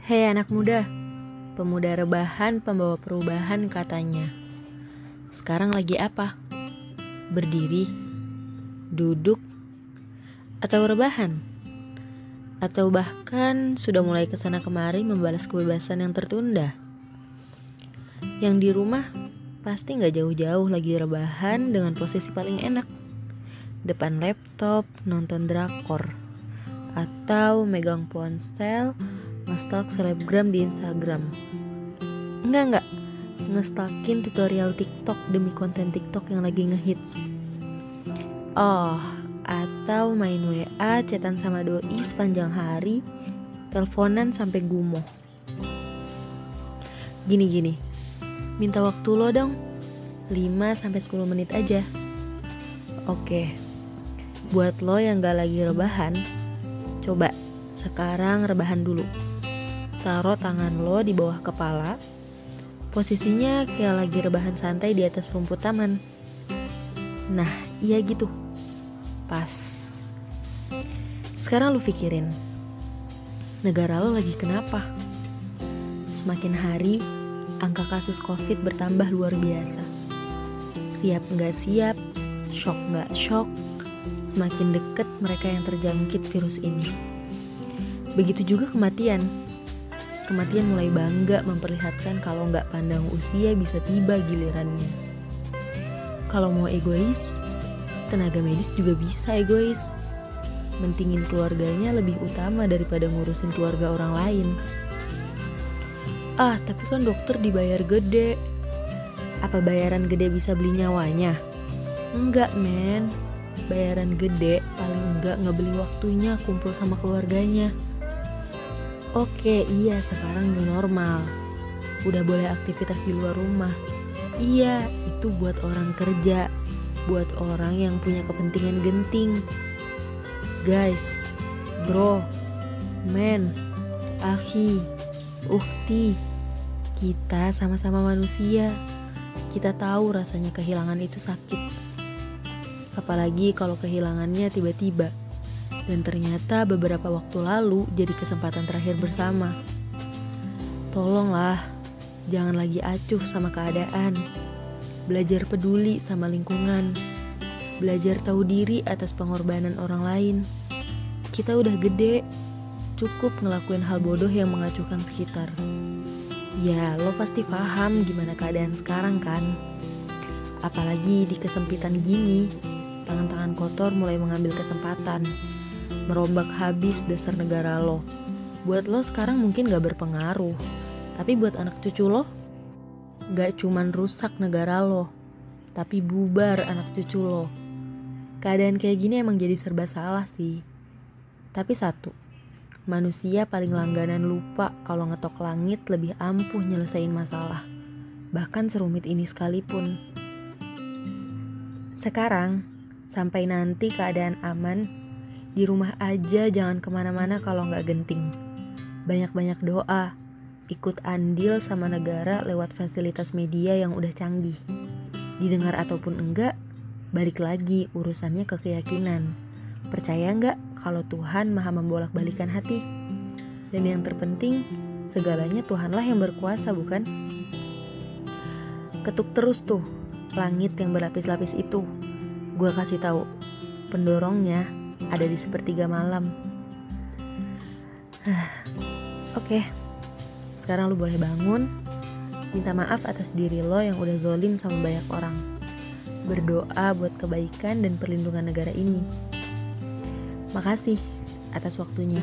Hei anak muda, pemuda rebahan pembawa perubahan katanya. Sekarang lagi apa? Berdiri, duduk, atau rebahan? Atau bahkan sudah mulai ke sana kemari membalas kebebasan yang tertunda? Yang di rumah pasti nggak jauh-jauh lagi rebahan dengan posisi paling enak. Depan laptop, nonton drakor, atau megang ponsel, ngestalk selebgram di Instagram. Enggak enggak, ngestalkin tutorial TikTok demi konten TikTok yang lagi ngehits. Oh, atau main WA, chatan sama doi sepanjang hari, teleponan sampai gumoh. Gini-gini, minta waktu lo dong, 5 sampai 10 menit aja. Oke, buat lo yang gak lagi rebahan, coba sekarang rebahan dulu. Taruh tangan lo di bawah kepala, posisinya kayak lagi rebahan santai di atas rumput taman. Nah, iya gitu. Pas. Sekarang lu pikirin, negara lo lagi kenapa? Semakin hari, angka kasus COVID bertambah luar biasa. Siap nggak siap, shock nggak shock, semakin deket mereka yang terjangkit virus ini. Begitu juga kematian. Kematian mulai bangga memperlihatkan kalau nggak pandang usia bisa tiba gilirannya. Kalau mau egois, tenaga medis juga bisa egois. Mentingin keluarganya lebih utama daripada ngurusin keluarga orang lain. Ah, tapi kan dokter dibayar gede. Apa bayaran gede bisa beli nyawanya? Enggak, men. Bayaran gede paling enggak ngebeli waktunya kumpul sama keluarganya. Oke, iya sekarang new normal. Udah boleh aktivitas di luar rumah. Iya, itu buat orang kerja, buat orang yang punya kepentingan genting. Guys, bro, men, akhi, ukti, kita sama-sama manusia. Kita tahu rasanya kehilangan itu sakit. Apalagi kalau kehilangannya tiba-tiba. Dan ternyata beberapa waktu lalu jadi kesempatan terakhir bersama. Tolonglah, jangan lagi acuh sama keadaan. Belajar peduli sama lingkungan. Belajar tahu diri atas pengorbanan orang lain. Kita udah gede, cukup ngelakuin hal bodoh yang mengacuhkan sekitar. Ya, lo pasti paham gimana keadaan sekarang kan? Apalagi di kesempitan gini, tangan-tangan kotor mulai mengambil kesempatan merombak habis dasar negara lo. Buat lo sekarang mungkin gak berpengaruh, tapi buat anak cucu lo, gak cuman rusak negara lo, tapi bubar anak cucu lo. Keadaan kayak gini emang jadi serba salah sih. Tapi satu, manusia paling langganan lupa kalau ngetok langit lebih ampuh nyelesain masalah. Bahkan serumit ini sekalipun. Sekarang, sampai nanti keadaan aman, di rumah aja jangan ke mana-mana kalau nggak genting. Banyak-banyak doa, ikut andil sama negara lewat fasilitas media yang udah canggih. Didengar ataupun enggak, balik lagi urusannya ke keyakinan. Percaya nggak kalau Tuhan maha membolak-balikan hati? Dan yang terpenting, segalanya Tuhanlah yang berkuasa bukan? Ketuk terus tuh langit yang berlapis-lapis itu. Gue kasih tahu, pendorongnya ada di sepertiga malam. Oke, okay. sekarang lu boleh bangun, minta maaf atas diri lo yang udah zolim sama banyak orang. Berdoa buat kebaikan dan perlindungan negara ini. Makasih atas waktunya.